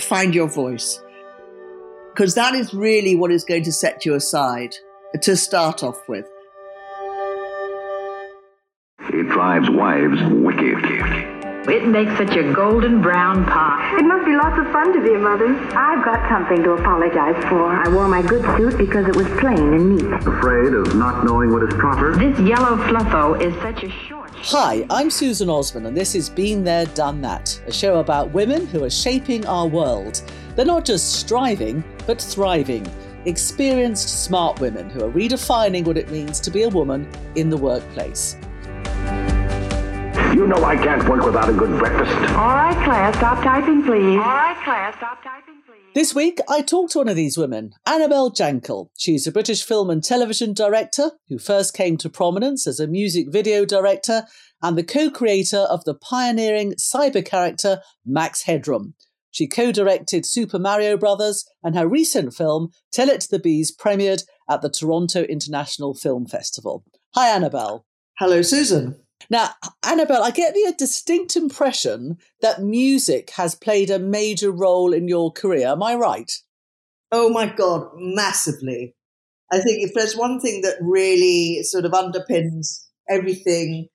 find your voice. Because that is really what is going to set you aside to start off with. It drives wives wicked. It makes such a golden brown pie. It must be lots of fun to be a mother. I've got something to apologize for. I wore my good suit because it was plain and neat. Afraid of not knowing what is proper? This yellow fluffo is such a short. Hi, I'm Susan Osman, and this is Been There, Done That, a show about women who are shaping our world. They're not just striving, but thriving. Experienced, smart women who are redefining what it means to be a woman in the workplace. You know I can't work without a good breakfast. All right, class, stop typing, please. All right, class, stop typing, please. This week, I talked to one of these women, Annabel Jankel. She's a British film and television director who first came to prominence as a music video director and the co creator of the pioneering cyber character Max Headroom. She co directed Super Mario Brothers, and her recent film, Tell It to the Bees, premiered at the Toronto International Film Festival. Hi, Annabel. Hello, Susan. Now, Annabel, I get the distinct impression that music has played a major role in your career. Am I right? Oh my God, massively. I think if there's one thing that really sort of underpins everything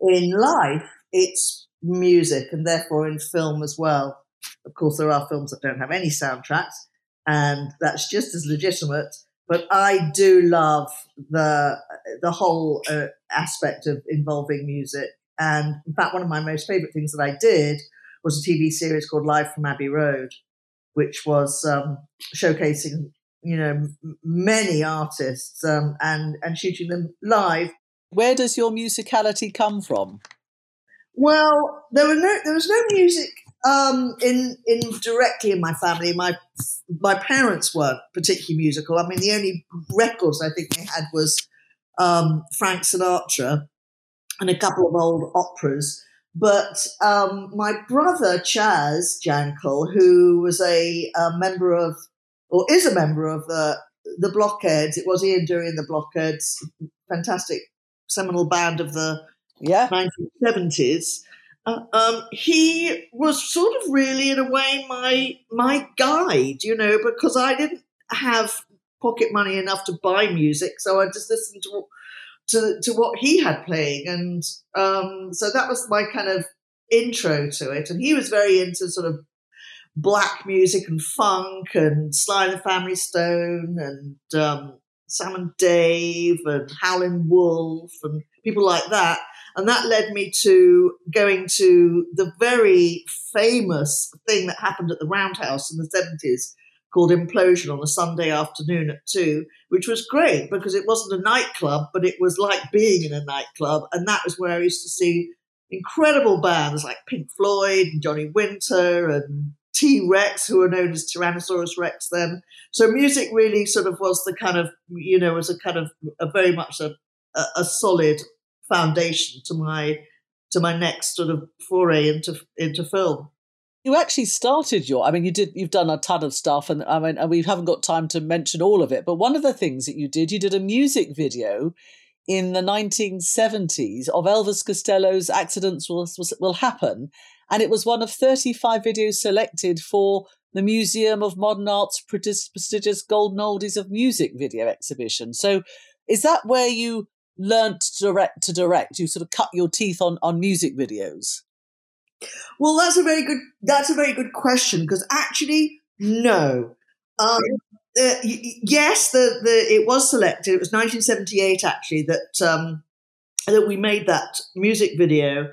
in life, it's music and therefore in film as well. Of course, there are films that don't have any soundtracks, and that's just as legitimate. But I do love the the whole uh, aspect of involving music. And in fact, one of my most favorite things that I did was a TV series called Live from Abbey Road, which was um, showcasing you know m- many artists um, and and shooting them live. Where does your musicality come from? Well, there were no there was no music um, in in directly in my family. My my parents weren't particularly musical. I mean, the only records I think they had was um, Frank Sinatra and a couple of old operas. But um, my brother Chaz Jankel, who was a, a, member of, or is a member of the the Blockheads, it was Ian Dury and the Blockheads, fantastic seminal band of the yeah 1970s. Uh, um, he was sort of really, in a way, my my guide, you know, because I didn't have pocket money enough to buy music, so I just listened to to to what he had playing, and um, so that was my kind of intro to it. And he was very into sort of black music and funk and Sly and the Family Stone and um, Sam and Dave and Howlin' Wolf and people like that. And that led me to going to the very famous thing that happened at the Roundhouse in the 70s called Implosion on a Sunday afternoon at two, which was great because it wasn't a nightclub, but it was like being in a nightclub. And that was where I used to see incredible bands like Pink Floyd and Johnny Winter and T Rex, who were known as Tyrannosaurus Rex then. So music really sort of was the kind of, you know, was a kind of a very much a, a, solid foundation to my to my next sort of foray into into film. You actually started your. I mean, you did. You've done a ton of stuff, and I mean, and we haven't got time to mention all of it. But one of the things that you did, you did a music video in the 1970s of Elvis Costello's "Accidents Will Will Happen," and it was one of 35 videos selected for the Museum of Modern Art's prestigious Golden Oldies of Music video exhibition. So, is that where you learnt to direct to direct? You sort of cut your teeth on on music videos. Well, that's a very good that's a very good question because actually, no. Um, uh, yes, the, the it was selected. It was 1978 actually that um, that we made that music video,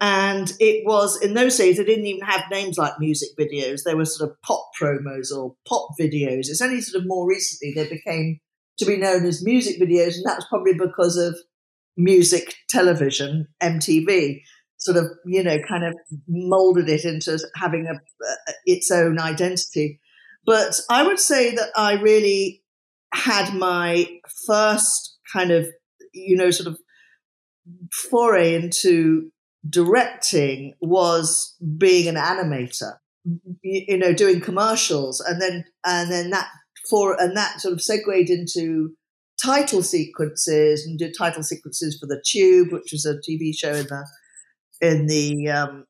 and it was in those days they didn't even have names like music videos. They were sort of pop promos or pop videos. It's only sort of more recently they became to be known as music videos, and that's probably because of music television, MTV, sort of you know kind of molded it into having a, uh, its own identity. But I would say that I really had my first kind of you know sort of foray into directing was being an animator you know doing commercials and then and then that for and that sort of segued into title sequences and did title sequences for the Tube, which was a TV show in the in the um,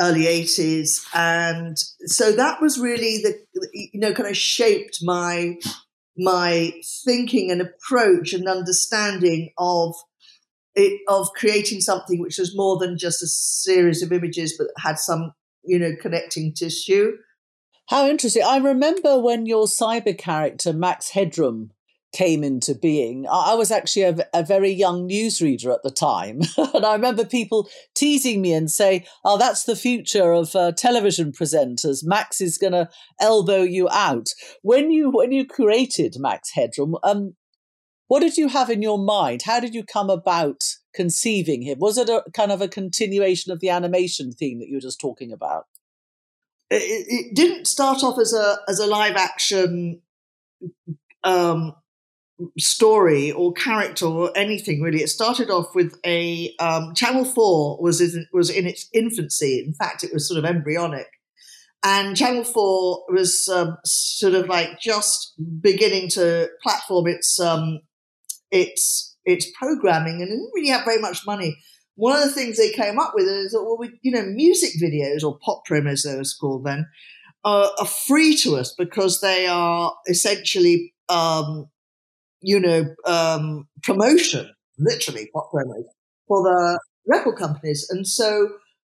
early 80s. And so that was really the, you know, kind of shaped my my thinking and approach and understanding of it of creating something which was more than just a series of images but had some you know connecting tissue how interesting i remember when your cyber character max headroom came into being. I was actually a, a, very young newsreader at the time, and I remember people teasing me and say, "Oh, that's the future of uh, television presenters. Max is going to elbow you out." When you when you created Max Headroom, um, what did you have in your mind? How did you come about conceiving him? Was it a kind of a continuation of the animation theme that you were just talking about? It, it didn't start off as a as a live action um, story or character or anything really. It started off with a um, Channel Four was in, was in its infancy. In fact, it was sort of embryonic, and Channel Four was um, sort of like just beginning to platform its um, its its programming, and didn't really have very much money. One of the things they came up with is that well, we, you know, music videos or pop promos, they was called then, are, are free to us because they are essentially um, you know, um, promotion, literally pop promos for the record companies. And so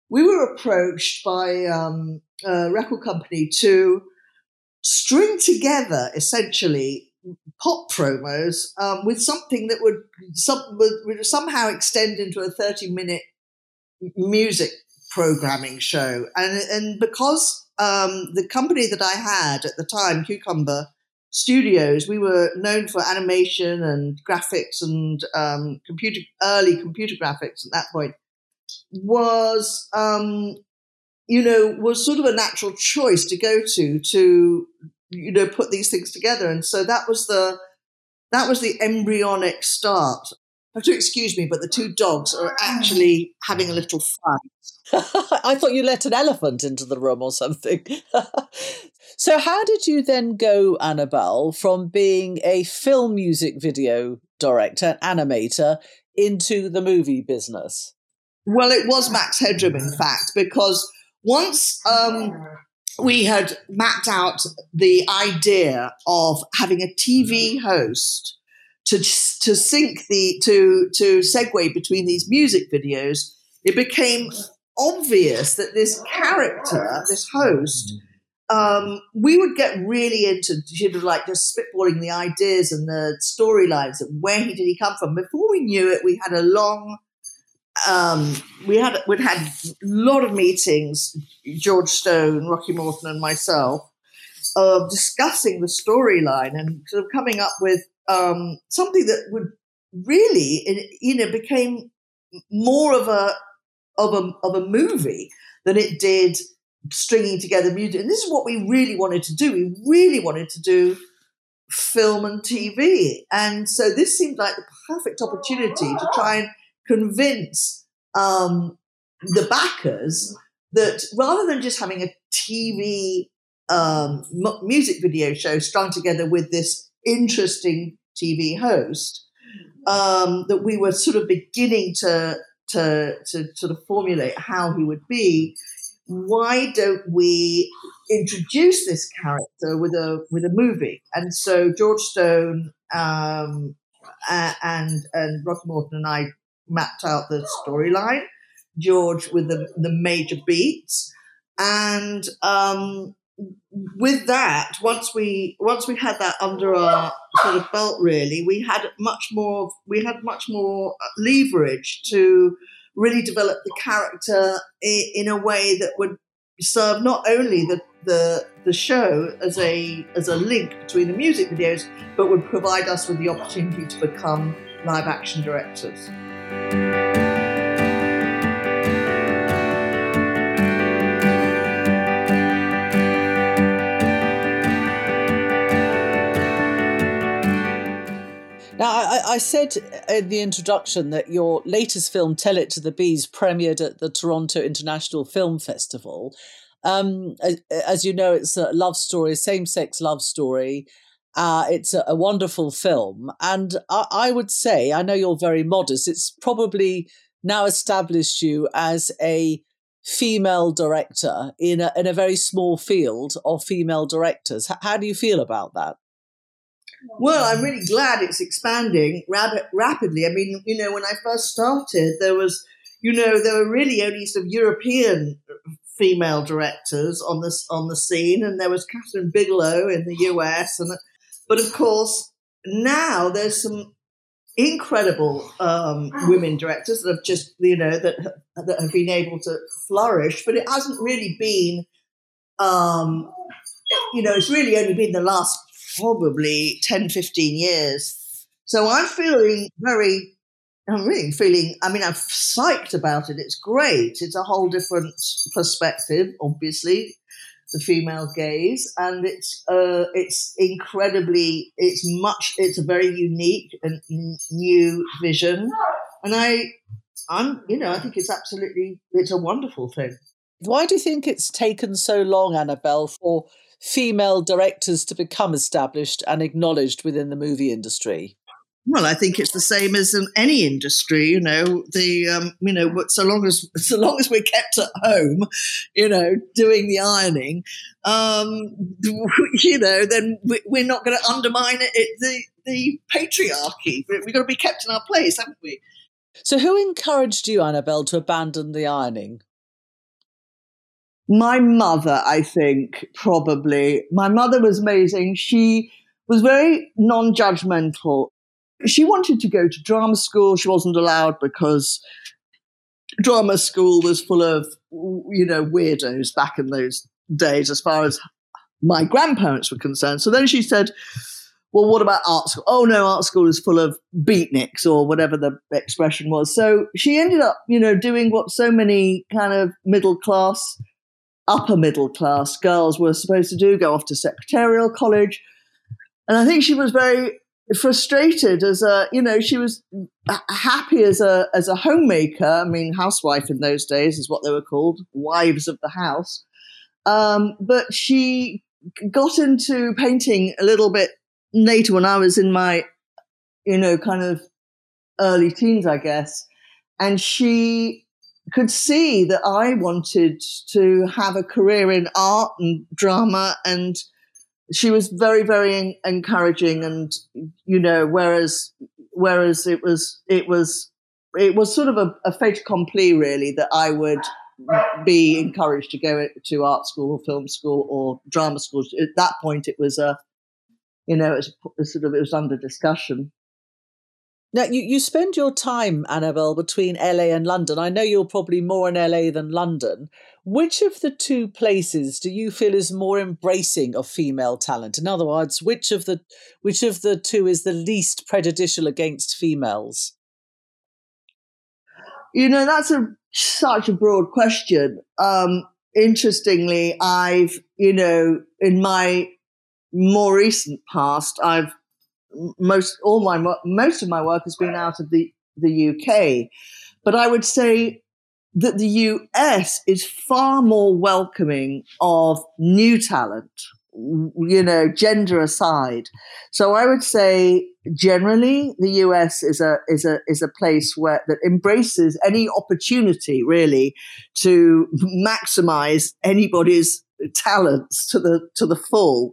we were approached by um, a record company to string together essentially pop promos um, with something that would, some, would, would somehow extend into a 30 minute music programming show. And, and because um, the company that I had at the time, Cucumber, studios, we were known for animation and graphics and um, computer early computer graphics at that point. Was um, you know was sort of a natural choice to go to to you know put these things together, and so that was the that was the embryonic start. I have to excuse me, but the two dogs are actually having a little fight. I thought you let an elephant into the room or something. So, how did you then go, Annabel, from being a film music video director, animator, into the movie business? Well, it was Max Headroom, in fact, because once um, we had mapped out the idea of having a TV host to to sync the to to segue between these music videos, it became obvious that this character, this host, um, we would get really into sort of like just spitballing the ideas and the storylines and where he did he come from. Before we knew it, we had a long, um, we had we'd had a lot of meetings. George Stone, Rocky Morton, and myself of discussing the storyline and sort of coming up with um, something that would really, you know, became more of a of a of a movie than it did stringing together music. And this is what we really wanted to do. We really wanted to do film and TV. And so this seemed like the perfect opportunity to try and convince um, the backers that rather than just having a TV um, music video show strung together with this interesting TV host, um, that we were sort of beginning to, to, to sort of formulate how he would be why don't we introduce this character with a with a movie? And so George Stone um, and and Rocky Morton and I mapped out the storyline. George with the the major beats, and um, with that, once we once we had that under our sort of belt, really, we had much more. We had much more leverage to really develop the character in a way that would serve not only the, the the show as a as a link between the music videos, but would provide us with the opportunity to become live action directors. I, said in the introduction that your latest film, Tell It to the Bees, premiered at the Toronto International Film Festival. Um, as, you know, it's a love story, same sex love story. Uh, it's a, a, wonderful film. And I, I would say, I know you're very modest, it's probably now established you as a female director in a in a very small field of female directors. How do you feel about that? Well, I'm really glad it's expanding rap- rapidly. I mean, you know, when I first started, there was, you know, there were really only some European female directors on this on the scene, and there was Kathryn Bigelow in the US, and but of course now there's some incredible um, women directors that have just you know that that have been able to flourish, but it hasn't really been. Um, you know, it's really only been the last probably 10, 15 years. So I'm feeling very, I'm really feeling, I mean, I'm psyched about it. It's great. It's a whole different perspective, obviously, the female gaze. And it's, uh, it's incredibly, it's much, it's a very unique and new vision. And I, I'm, you know, I think it's absolutely, it's a wonderful thing. Why do you think it's taken so long, Annabel, for female directors to become established and acknowledged within the movie industry? Well, I think it's the same as in any industry, you know. The um, you know, so long as so long as we're kept at home, you know, doing the ironing, um, you know, then we're not going to undermine it, the the patriarchy. We've got to be kept in our place, haven't we? So, who encouraged you, Annabel, to abandon the ironing? My mother, I think, probably. My mother was amazing. She was very non judgmental. She wanted to go to drama school. She wasn't allowed because drama school was full of, you know, weirdos back in those days, as far as my grandparents were concerned. So then she said, well, what about art school? Oh, no, art school is full of beatniks or whatever the expression was. So she ended up, you know, doing what so many kind of middle class upper middle class girls were supposed to do go off to secretarial college. And I think she was very frustrated as a, you know, she was happy as a, as a homemaker. I mean, housewife in those days is what they were called, wives of the house. Um, but she got into painting a little bit later when I was in my, you know, kind of early teens, I guess. And she could see that I wanted to have a career in art and drama and she was very very encouraging and you know whereas whereas it was it was it was sort of a, a fait accompli really that I would be encouraged to go to art school or film school or drama school. At that point it was a you know it was sort of it was under discussion now, you, you spend your time, Annabel, between LA and London. I know you're probably more in LA than London. Which of the two places do you feel is more embracing of female talent? In other words, which of the which of the two is the least prejudicial against females? You know, that's a such a broad question. Um, interestingly, I've you know in my more recent past, I've most all my most of my work has been out of the the UK, but I would say that the US is far more welcoming of new talent. You know, gender aside. So I would say generally the US is a is a is a place where that embraces any opportunity really to maximize anybody's talents to the to the full.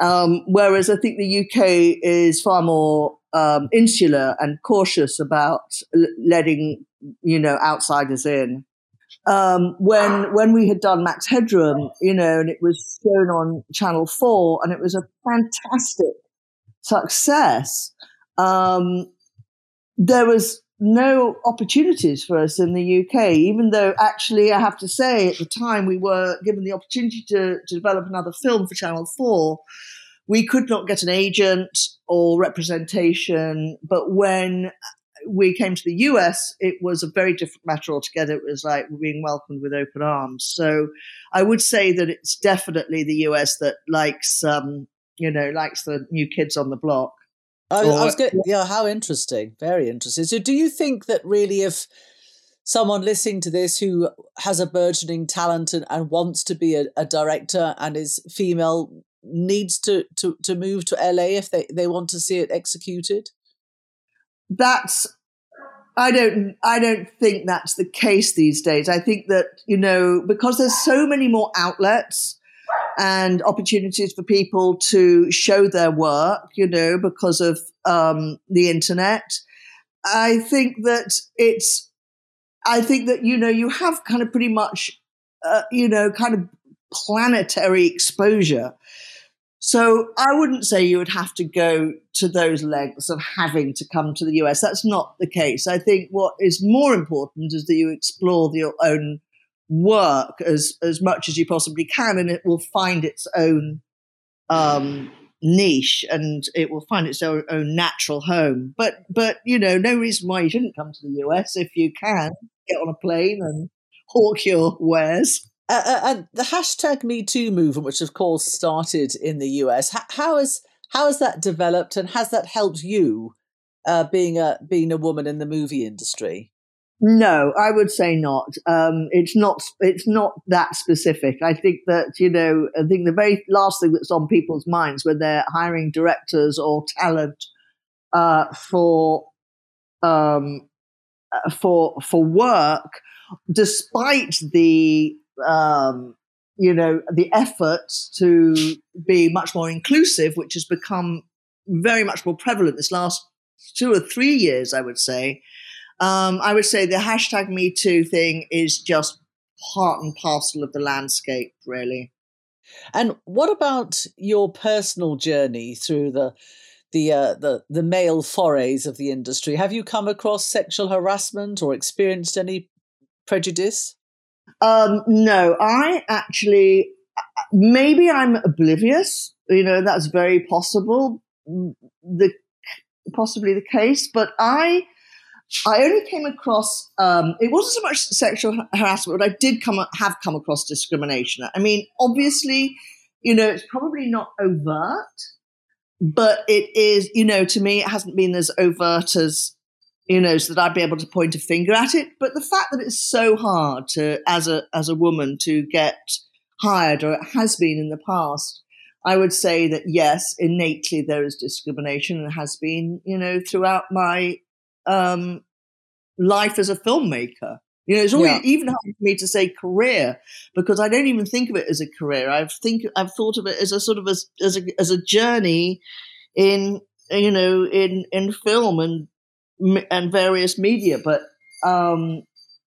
Um, whereas I think the UK is far more um, insular and cautious about l- letting you know outsiders in. Um, when when we had done Max Headroom, you know, and it was shown on Channel Four, and it was a fantastic success. Um, there was no opportunities for us in the UK, even though actually I have to say at the time we were given the opportunity to, to develop another film for Channel 4. We could not get an agent or representation, but when we came to the US, it was a very different matter altogether. It was like being welcomed with open arms. So I would say that it's definitely the US that likes, um, you know, likes the new kids on the block. I, I was good. Yeah, how interesting. Very interesting. So, do you think that really, if someone listening to this who has a burgeoning talent and, and wants to be a, a, director and is female needs to, to, to move to LA if they, they want to see it executed? That's I don't I don't think that's the case these days. I think that, you know, because there's so many more outlets and opportunities for people to show their work, you know, because of um, the internet. I think that it's, I think that, you know, you have kind of pretty much, uh, you know, kind of planetary exposure. So I wouldn't say you would have to go to those lengths of having to come to the US. That's not the case. I think what is more important is that you explore your own work as as much as you possibly can, and it will find its own um, niche and it will find its own, own natural home. But but you know, no reason why you shouldn't come to the US if you can get on a plane and hawk your wares. Uh, uh, and the hashtag Me Too movement, which of course started in the US, how, how has how has that developed, and has that helped you uh, being a being a woman in the movie industry? No, I would say not. Um, it's not. It's not that specific. I think that you know. I think the very last thing that's on people's minds when they're hiring directors or talent uh, for um, uh, for for work, despite the um, you know the efforts to be much more inclusive, which has become very much more prevalent this last two or three years, I would say. Um, I would say the hashtag Me Too thing is just part and parcel of the landscape, really. And what about your personal journey through the the uh, the the male forays of the industry? Have you come across sexual harassment or experienced any prejudice? Um, no, I actually maybe I'm oblivious. You know, that's very possible. The possibly the case, but I I only came across um, it wasn't so much sexual harassment, but I did come have come across discrimination. I mean, obviously, you know, it's probably not overt, but it is. You know, to me, it hasn't been as overt as you know, so that I'd be able to point a finger at it. But the fact that it's so hard to, as a as a woman, to get hired, or it has been in the past, I would say that yes, innately there is discrimination and has been, you know, throughout my um, life as a filmmaker. You know, it's always, yeah. even hard for me to say career because I don't even think of it as a career. I've think I've thought of it as a sort of as, as a as a journey in you know in in film and and various media. But um,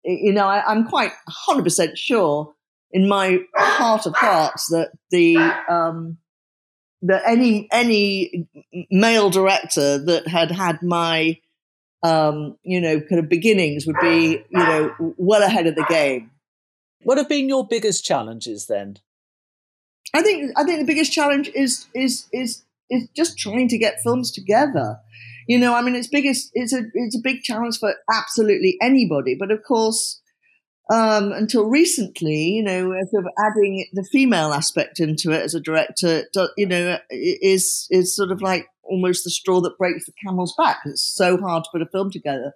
you know, I, am quite hundred percent sure in my heart of hearts that the um, that any any male director that had had my um, you know, kind of beginnings would be, you know, well ahead of the game. What have been your biggest challenges then? I think I think the biggest challenge is is is is just trying to get films together. You know, I mean, it's biggest it's a it's a big challenge for absolutely anybody. But of course, um, until recently, you know, sort of adding the female aspect into it as a director, you know, is is sort of like almost the straw that breaks the camel's back. It's so hard to put a film together.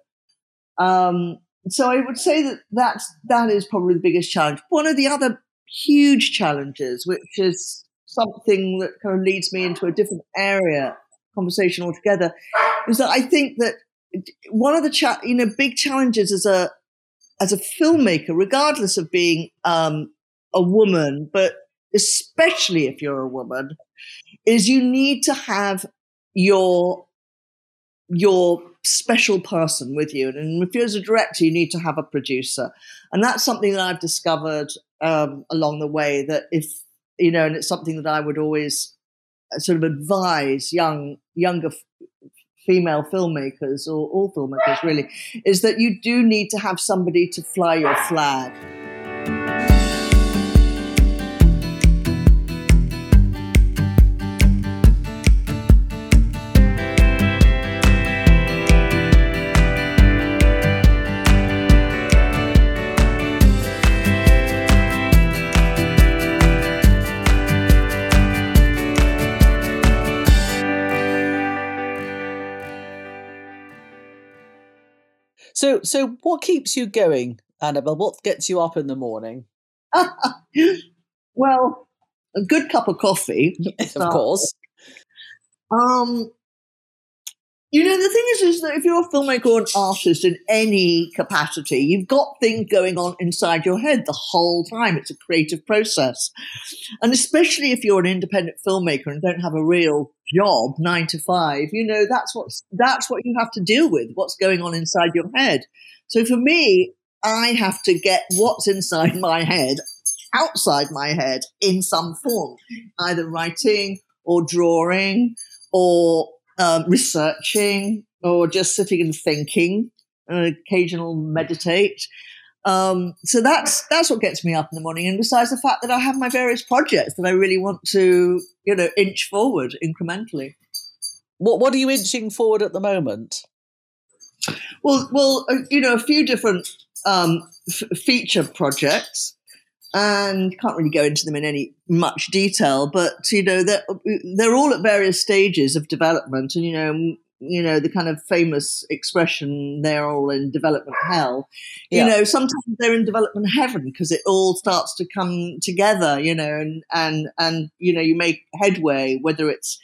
Um, so I would say that that's, that is probably the biggest challenge. One of the other huge challenges, which is something that kind of leads me into a different area conversation altogether, is that I think that one of the cha- you know big challenges as a as a filmmaker, regardless of being um, a woman, but especially if you're a woman, is you need to have your your special person with you. And if you're as a director, you need to have a producer. And that's something that I've discovered um, along the way that if, you know, and it's something that I would always uh, sort of advise young, younger female filmmakers or all filmmakers really, is that you do need to have somebody to fly your flag. So, so what keeps you going, Annabel? What gets you up in the morning? well, a good cup of coffee, of course. Um, You know, the thing is, is that if you're a filmmaker or an artist in any capacity, you've got things going on inside your head the whole time. It's a creative process. And especially if you're an independent filmmaker and don't have a real job, nine to five, you know, that's what's, that's what you have to deal with, what's going on inside your head. So for me, I have to get what's inside my head outside my head in some form, either writing or drawing or um, researching or just sitting and thinking, and occasional meditate. Um, so that's that's what gets me up in the morning. And besides the fact that I have my various projects that I really want to, you know, inch forward incrementally. What What are you inching forward at the moment? Well, well, uh, you know, a few different um, f- feature projects and can't really go into them in any much detail, but you know they're they're all at various stages of development, and you know you know the kind of famous expression they're all in development hell you Yeah. know sometimes they're in development heaven because it all starts to come together you know and and and you know you make headway whether it's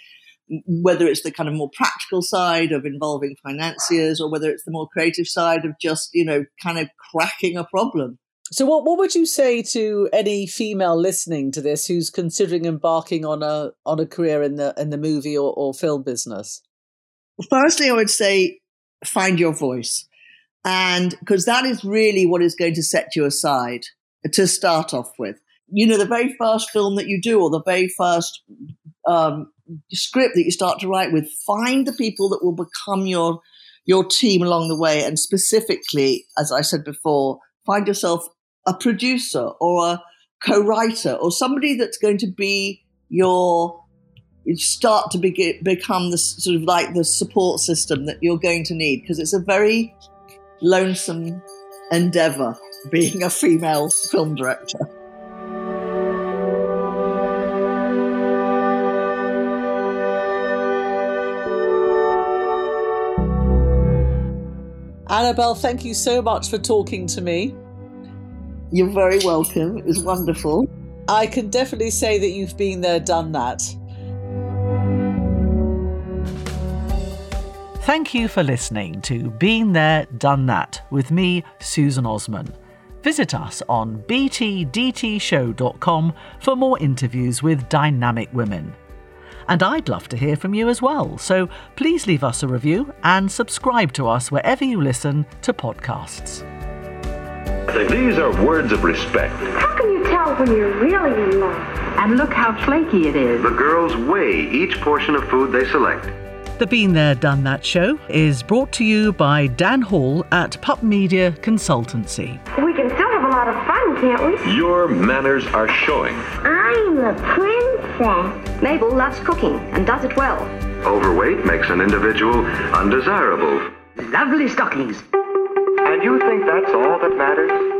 whether it's the kind of more practical side of involving financiers or whether it's the more creative side of just you know kind of cracking a problem So, what what would you say to any female listening to this who's considering embarking on a on a career in the in the movie or, or film business? firstly, I would say find your voice. And because that is really what is going to set you aside to start off with. You know, the very first film that you do or the very first um, script that you start to write with, find the people that will become your your team along the way. And specifically, as I said before, find yourself a producer or a co-writer or somebody that's going to be your you start to be, become the sort of like the support system that you're going to need because it's a very lonesome endeavor being a female film director. Annabel, thank you so much for talking to me. You're very welcome. It was wonderful. I can definitely say that you've been there, done that. Thank you for listening to Been There, Done That with me, Susan Osman. Visit us on btdtshow.com for more interviews with dynamic women. And I'd love to hear from you as well, so please leave us a review and subscribe to us wherever you listen to podcasts. These are words of respect. How can you tell when you're really in love? And look how flaky it is. The girls weigh each portion of food they select. The Been There, Done That show is brought to you by Dan Hall at Pup Media Consultancy. We can still have a lot of fun, can't we? Your manners are showing. I'm a princess. Mabel loves cooking and does it well. Overweight makes an individual undesirable. Lovely stockings. And you think that's all that matters?